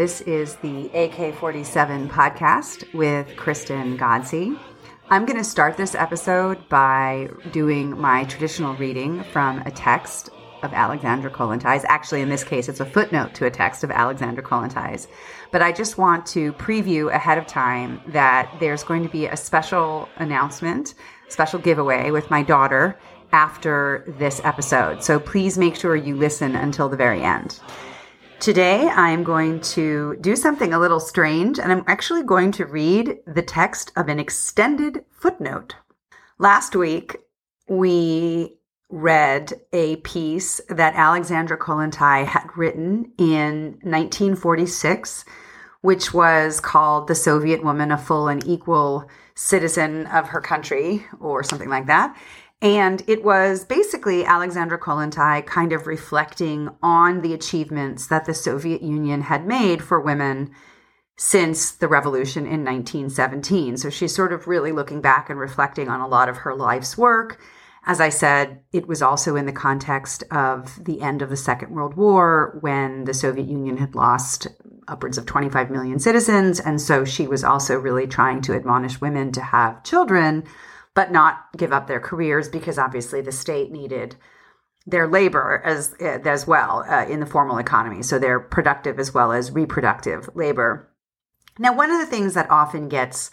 This is the AK 47 podcast with Kristen Ghodsee. I'm going to start this episode by doing my traditional reading from a text of Alexandra Kollontais. Actually, in this case, it's a footnote to a text of Alexandra Kollontais. But I just want to preview ahead of time that there's going to be a special announcement, special giveaway with my daughter after this episode. So please make sure you listen until the very end. Today, I'm going to do something a little strange, and I'm actually going to read the text of an extended footnote. Last week, we read a piece that Alexandra Kollontai had written in 1946, which was called The Soviet Woman, a Full and Equal Citizen of Her Country, or something like that. And it was basically Alexandra Kollontai kind of reflecting on the achievements that the Soviet Union had made for women since the revolution in 1917. So she's sort of really looking back and reflecting on a lot of her life's work. As I said, it was also in the context of the end of the Second World War when the Soviet Union had lost upwards of 25 million citizens. And so she was also really trying to admonish women to have children but not give up their careers because obviously the state needed their labor as as well uh, in the formal economy. So they're productive as well as reproductive labor. Now, one of the things that often gets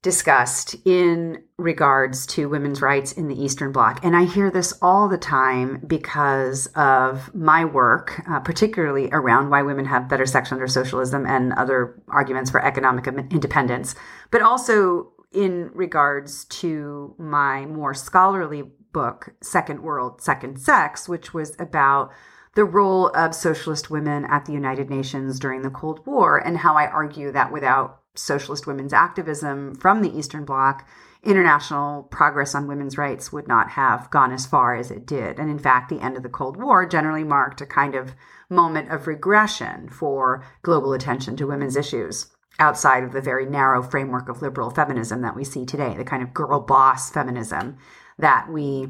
discussed in regards to women's rights in the Eastern Bloc, and I hear this all the time because of my work, uh, particularly around why women have better sex under socialism and other arguments for economic independence, but also in regards to my more scholarly book, Second World, Second Sex, which was about the role of socialist women at the United Nations during the Cold War, and how I argue that without socialist women's activism from the Eastern Bloc, international progress on women's rights would not have gone as far as it did. And in fact, the end of the Cold War generally marked a kind of moment of regression for global attention to women's issues outside of the very narrow framework of liberal feminism that we see today, the kind of girl boss feminism that we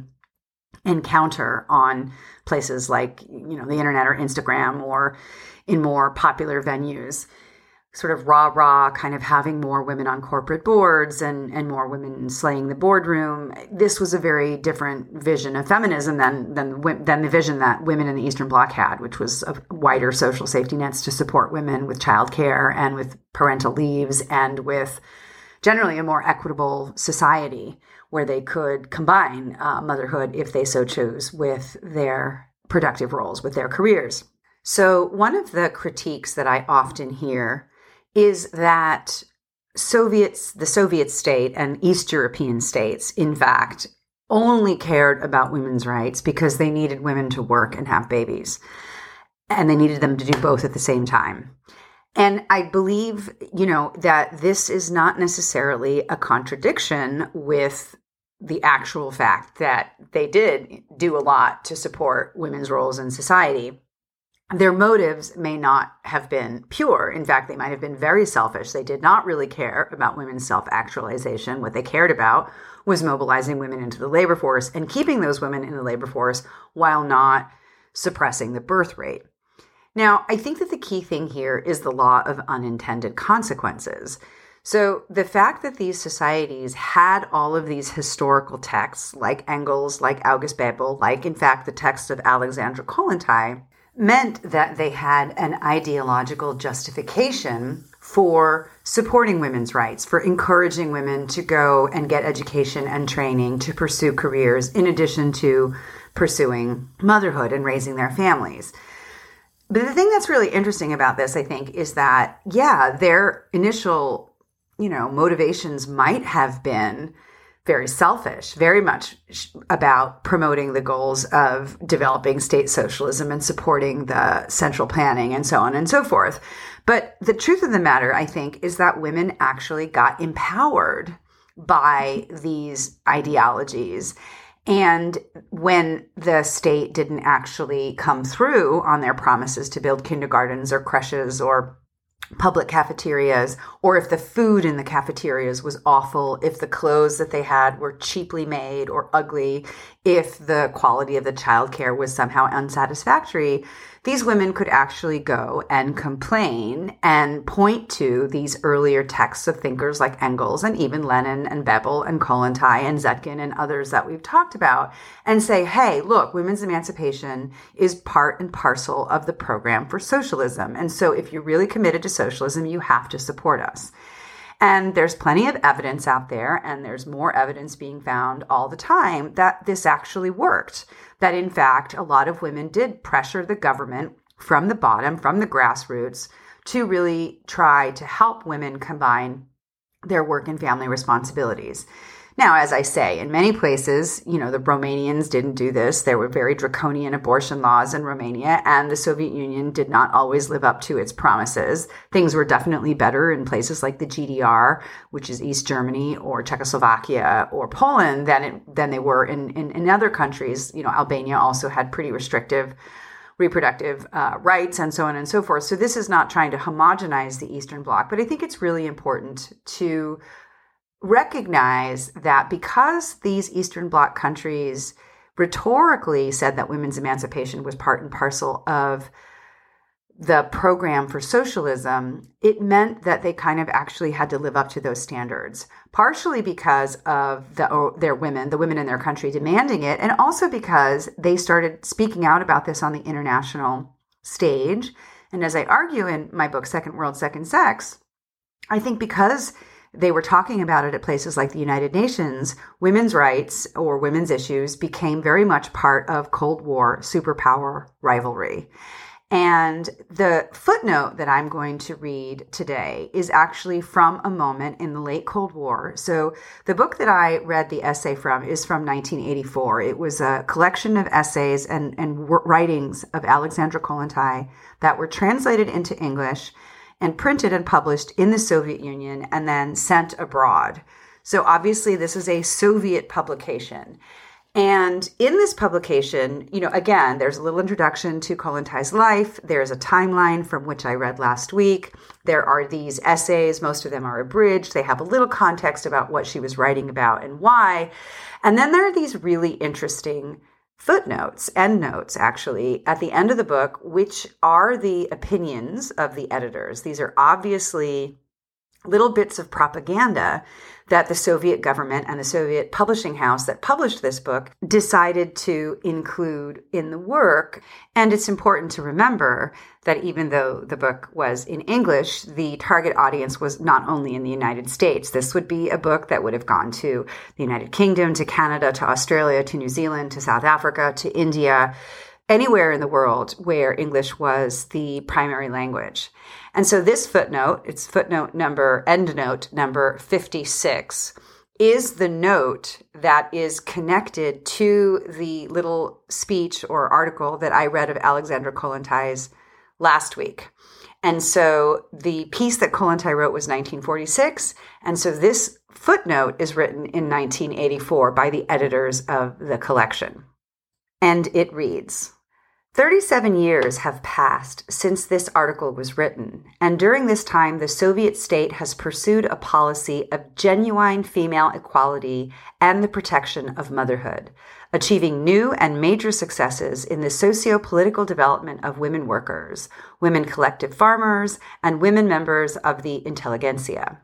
encounter on places like you know the internet or Instagram or in more popular venues sort of rah rah kind of having more women on corporate boards and and more women slaying the boardroom. This was a very different vision of feminism than than than the vision that women in the eastern bloc had which was of wider social safety nets to support women with childcare and with parental leaves and with generally a more equitable society where they could combine uh, motherhood if they so chose with their productive roles with their careers. So one of the critiques that i often hear is that Soviets, the Soviet state and East European states, in fact, only cared about women's rights because they needed women to work and have babies. And they needed them to do both at the same time. And I believe, you know, that this is not necessarily a contradiction with the actual fact that they did do a lot to support women's roles in society their motives may not have been pure. In fact, they might have been very selfish. They did not really care about women's self actualization. What they cared about was mobilizing women into the labor force and keeping those women in the labor force while not suppressing the birth rate. Now, I think that the key thing here is the law of unintended consequences. So, the fact that these societies had all of these historical texts, like Engels, like August Bebel, like, in fact, the text of Alexandra Kollontai, meant that they had an ideological justification for supporting women's rights, for encouraging women to go and get education and training to pursue careers in addition to pursuing motherhood and raising their families. But the thing that's really interesting about this, I think, is that, yeah, their initial, you know, motivations might have been very selfish, very much about promoting the goals of developing state socialism and supporting the central planning and so on and so forth. But the truth of the matter, I think, is that women actually got empowered by these ideologies. And when the state didn't actually come through on their promises to build kindergartens or creches or public cafeterias or if the food in the cafeterias was awful, if the clothes that they had were cheaply made or ugly, if the quality of the childcare was somehow unsatisfactory, these women could actually go and complain and point to these earlier texts of thinkers like Engels and even Lenin and Bebel and Kollontai and Zetkin and others that we've talked about and say, hey, look, women's emancipation is part and parcel of the program for socialism. And so if you're really committed to socialism, you have to support us. And there's plenty of evidence out there, and there's more evidence being found all the time that this actually worked. That in fact, a lot of women did pressure the government from the bottom, from the grassroots, to really try to help women combine their work and family responsibilities. Now, as I say, in many places, you know, the Romanians didn't do this. There were very draconian abortion laws in Romania, and the Soviet Union did not always live up to its promises. Things were definitely better in places like the GDR, which is East Germany, or Czechoslovakia, or Poland than it, than they were in, in, in other countries. You know, Albania also had pretty restrictive reproductive uh, rights and so on and so forth. So this is not trying to homogenize the Eastern Bloc, but I think it's really important to recognize that because these Eastern Bloc countries rhetorically said that women's emancipation was part and parcel of the program for socialism, it meant that they kind of actually had to live up to those standards, partially because of the, their women, the women in their country demanding it, and also because they started speaking out about this on the international stage. And as I argue in my book, Second World, Second Sex, I think because they were talking about it at places like the United Nations, women's rights or women's issues became very much part of Cold War superpower rivalry. And the footnote that I'm going to read today is actually from a moment in the late Cold War. So the book that I read the essay from is from 1984. It was a collection of essays and, and writings of Alexandra Kollontai that were translated into English and printed and published in the Soviet Union and then sent abroad. So obviously, this is a Soviet publication. And in this publication, you know, again, there's a little introduction to Kollontai's life. There's a timeline from which I read last week. There are these essays. Most of them are abridged. They have a little context about what she was writing about and why. And then there are these really interesting footnotes, end notes, actually, at the end of the book, which are the opinions of the editors. These are obviously little bits of propaganda that the Soviet government and the Soviet publishing house that published this book decided to include in the work. And it's important to remember that even though the book was in English, the target audience was not only in the United States. This would be a book that would have gone to the United Kingdom, to Canada, to Australia, to New Zealand, to South Africa, to India, anywhere in the world where English was the primary language. And so this footnote, it's footnote number, end note number 56, is the note that is connected to the little speech or article that I read of Alexandra Kollontai's last week. And so the piece that Kollontai wrote was 1946. And so this footnote is written in 1984 by the editors of the collection. And it reads 37 years have passed since this article was written, and during this time, the Soviet state has pursued a policy of genuine female equality and the protection of motherhood, achieving new and major successes in the socio political development of women workers, women collective farmers, and women members of the intelligentsia.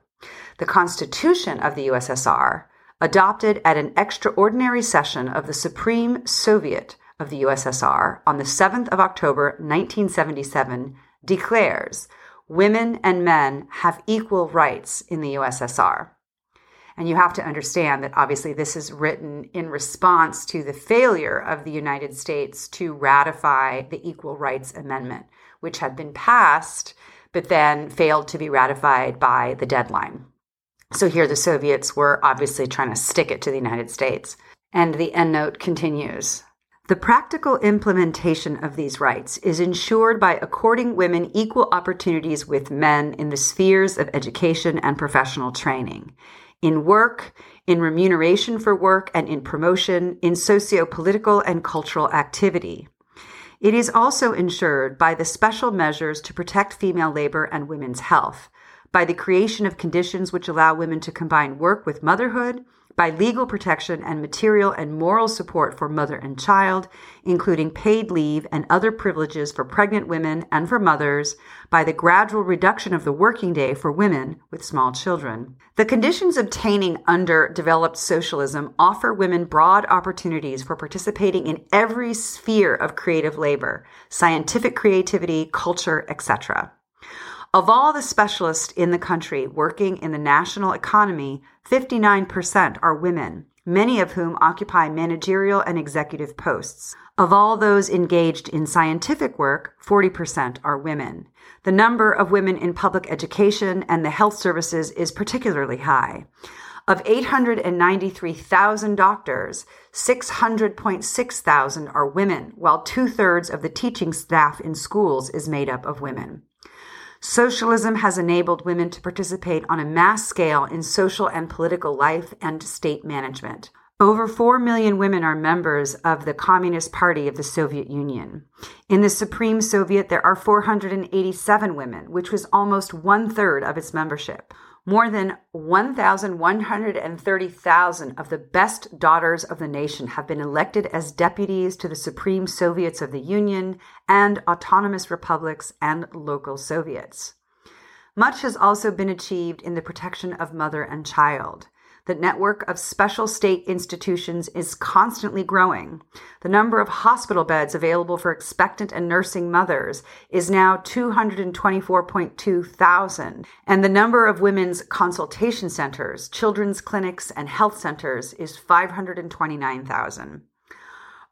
The Constitution of the USSR, adopted at an extraordinary session of the Supreme Soviet, of the USSR on the 7th of October 1977 declares women and men have equal rights in the USSR. And you have to understand that obviously this is written in response to the failure of the United States to ratify the Equal Rights Amendment, which had been passed but then failed to be ratified by the deadline. So here the Soviets were obviously trying to stick it to the United States. And the endnote continues. The practical implementation of these rights is ensured by according women equal opportunities with men in the spheres of education and professional training, in work, in remuneration for work, and in promotion, in socio political and cultural activity, It is also ensured by the special measures to protect female labor and women's health, by the creation of conditions which allow women to combine work with motherhood, by legal protection and material and moral support for mother and child, including paid leave and other privileges for pregnant women and for mothers, by the gradual reduction of the working day for women with small children. The conditions obtaining under developed socialism offer women broad opportunities for participating in every sphere of creative labor, scientific creativity, culture, etc. Of all the specialists in the country working in the national economy, 59% are women, many of whom occupy managerial and executive posts. Of all those engaged in scientific work, 40% are women. The number of women in public education and the health services is particularly high. Of 893,000 doctors, 600.6 thousand are women, while two thirds of the teaching staff in schools is made up of women. Socialism has enabled women to participate on a mass scale in social and political life and state management. Over 4 million women are members of the Communist Party of the Soviet Union. In the Supreme Soviet, there are 487 women, which was almost one third of its membership. More than 1,130,000 of the best daughters of the nation have been elected as deputies to the Supreme Soviets of the Union and autonomous republics and local Soviets. Much has also been achieved in the protection of mother and child. The network of special state institutions is constantly growing. The number of hospital beds available for expectant and nursing mothers is now 224.2 thousand, and the number of women's consultation centers, children's clinics, and health centers is 529,000.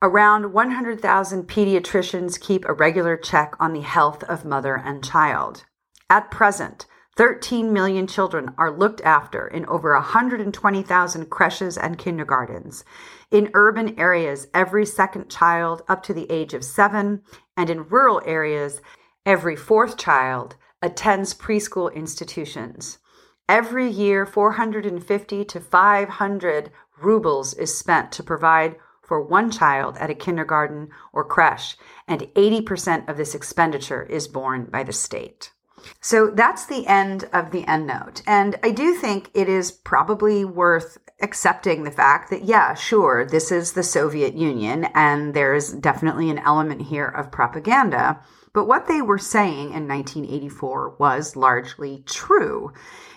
Around 100,000 pediatricians keep a regular check on the health of mother and child. At present, 13 million children are looked after in over 120,000 creches and kindergartens. In urban areas, every second child up to the age of seven, and in rural areas, every fourth child attends preschool institutions. Every year, 450 to 500 rubles is spent to provide for one child at a kindergarten or creche, and 80% of this expenditure is borne by the state. So that's the end of the endnote. And I do think it is probably worth accepting the fact that, yeah, sure, this is the Soviet Union, and there's definitely an element here of propaganda. But what they were saying in 1984 was largely true.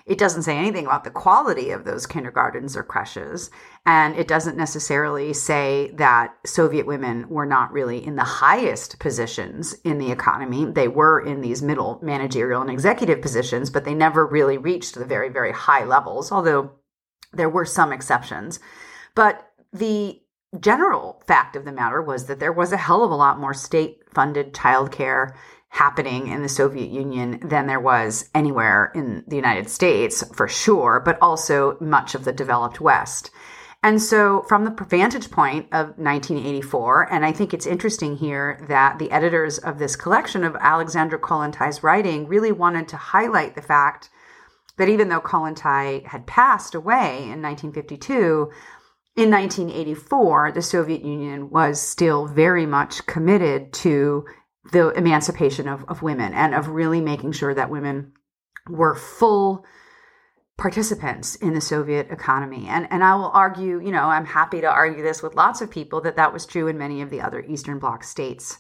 It doesn't say anything about the quality of those kindergartens or creches. And it doesn't necessarily say that Soviet women were not really in the highest positions in the economy. They were in these middle managerial and executive positions, but they never really reached the very, very high levels, although there were some exceptions. But the general fact of the matter was that there was a hell of a lot more state funded childcare happening in the Soviet Union than there was anywhere in the United States, for sure, but also much of the developed West. And so, from the vantage point of 1984, and I think it's interesting here that the editors of this collection of Alexandra Kollontais' writing really wanted to highlight the fact that even though Kollontai had passed away in 1952, in 1984, the Soviet Union was still very much committed to the emancipation of, of women and of really making sure that women were full participants in the Soviet economy. And, and I will argue, you know, I'm happy to argue this with lots of people that that was true in many of the other Eastern Bloc states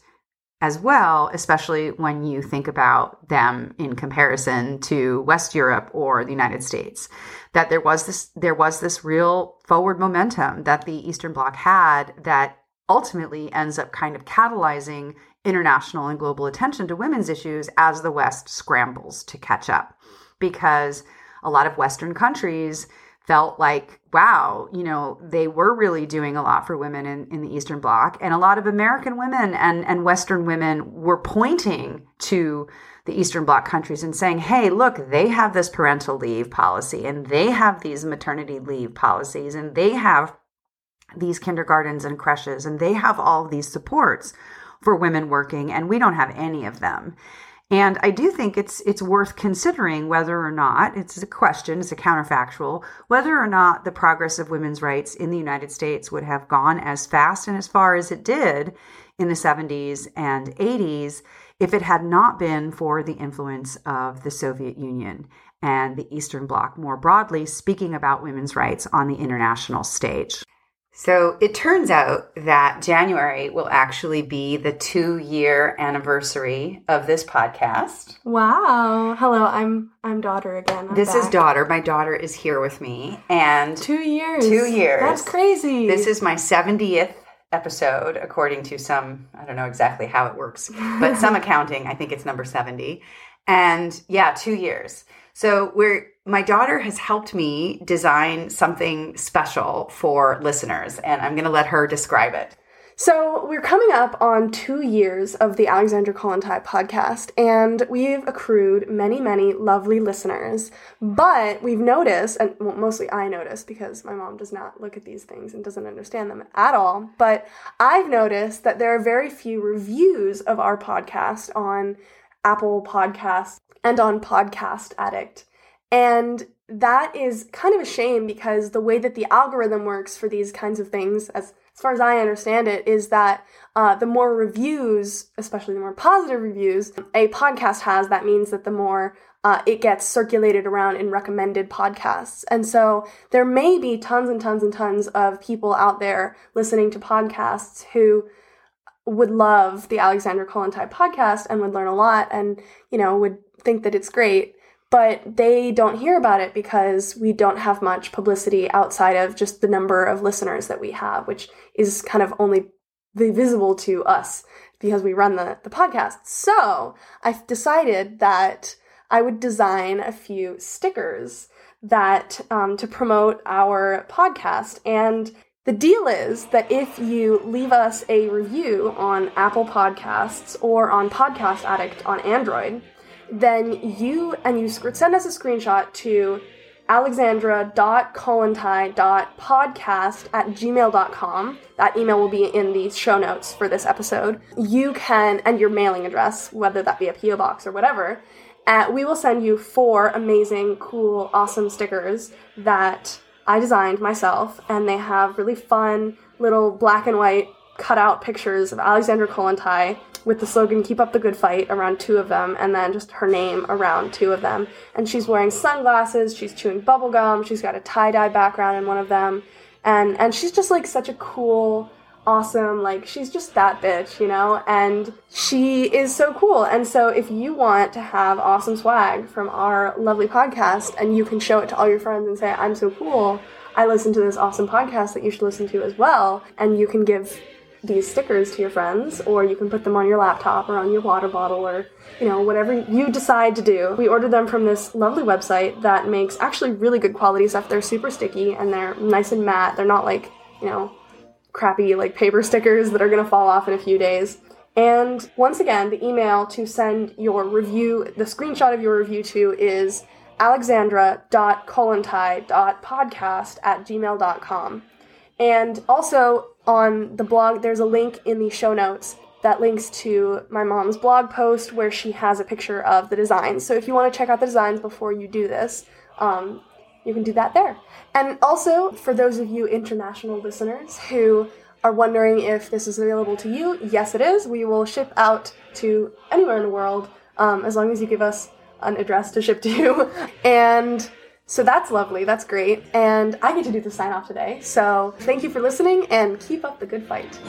as well, especially when you think about them in comparison to West Europe or the United States. That there was this there was this real forward momentum that the Eastern Bloc had that ultimately ends up kind of catalyzing international and global attention to women's issues as the West scrambles to catch up. Because a lot of Western countries felt like, wow, you know, they were really doing a lot for women in, in the Eastern Bloc. And a lot of American women and, and Western women were pointing to the Eastern Bloc countries and saying, hey, look, they have this parental leave policy and they have these maternity leave policies and they have these kindergartens and creches and they have all these supports for women working, and we don't have any of them. And I do think it's it's worth considering whether or not it's a question, it's a counterfactual, whether or not the progress of women's rights in the United States would have gone as fast and as far as it did in the 70s and 80s if it had not been for the influence of the Soviet Union and the Eastern Bloc more broadly speaking about women's rights on the international stage. So it turns out that January will actually be the two year anniversary of this podcast. Wow. Hello, I'm I'm daughter again. I'm this back. is daughter. My daughter is here with me. And two years. Two years. That's crazy. This is my 70th episode, according to some, I don't know exactly how it works, but some accounting, I think it's number 70. And yeah, two years. So we're my daughter has helped me design something special for listeners, and I'm going to let her describe it. So, we're coming up on two years of the Alexandra Kollontai podcast, and we've accrued many, many lovely listeners. But we've noticed, and well, mostly I noticed because my mom does not look at these things and doesn't understand them at all. But I've noticed that there are very few reviews of our podcast on Apple Podcasts and on Podcast Addict. And that is kind of a shame because the way that the algorithm works for these kinds of things, as, as far as I understand it, is that uh, the more reviews, especially the more positive reviews, a podcast has, that means that the more uh, it gets circulated around in recommended podcasts. And so there may be tons and tons and tons of people out there listening to podcasts who would love the Alexandra Kollontai podcast and would learn a lot and, you know, would think that it's great, but they don't hear about it because we don't have much publicity outside of just the number of listeners that we have, which is kind of only visible to us because we run the, the podcast. So I've decided that I would design a few stickers that um, to promote our podcast and the deal is that if you leave us a review on Apple Podcasts or on Podcast Addict on Android, then you and you send us a screenshot to alexandra.kollontai.podcast at gmail.com. That email will be in the show notes for this episode. You can, and your mailing address, whether that be a P.O. box or whatever, uh, we will send you four amazing, cool, awesome stickers that I designed myself, and they have really fun little black and white cutout pictures of Alexandra Kollontai with the slogan "Keep up the good fight" around two of them, and then just her name around two of them. And she's wearing sunglasses. She's chewing bubblegum. She's got a tie dye background in one of them, and and she's just like such a cool awesome. Like she's just that bitch, you know? And she is so cool. And so if you want to have awesome swag from our lovely podcast and you can show it to all your friends and say, I'm so cool, I listen to this awesome podcast that you should listen to as well, and you can give these stickers to your friends or you can put them on your laptop or on your water bottle or you know whatever you decide to do we ordered them from this lovely website that makes actually really good quality stuff they're super sticky and they're nice and matte they're not like you know crappy like paper stickers that are going to fall off in a few days. And once again, the email to send your review, the screenshot of your review to is alexandra.kollontai.podcast at gmail.com. And also on the blog, there's a link in the show notes that links to my mom's blog post where she has a picture of the designs. So if you want to check out the designs before you do this, um, you can do that there. And also, for those of you international listeners who are wondering if this is available to you, yes, it is. We will ship out to anywhere in the world um, as long as you give us an address to ship to. and so that's lovely. That's great. And I get to do the sign off today. So thank you for listening and keep up the good fight.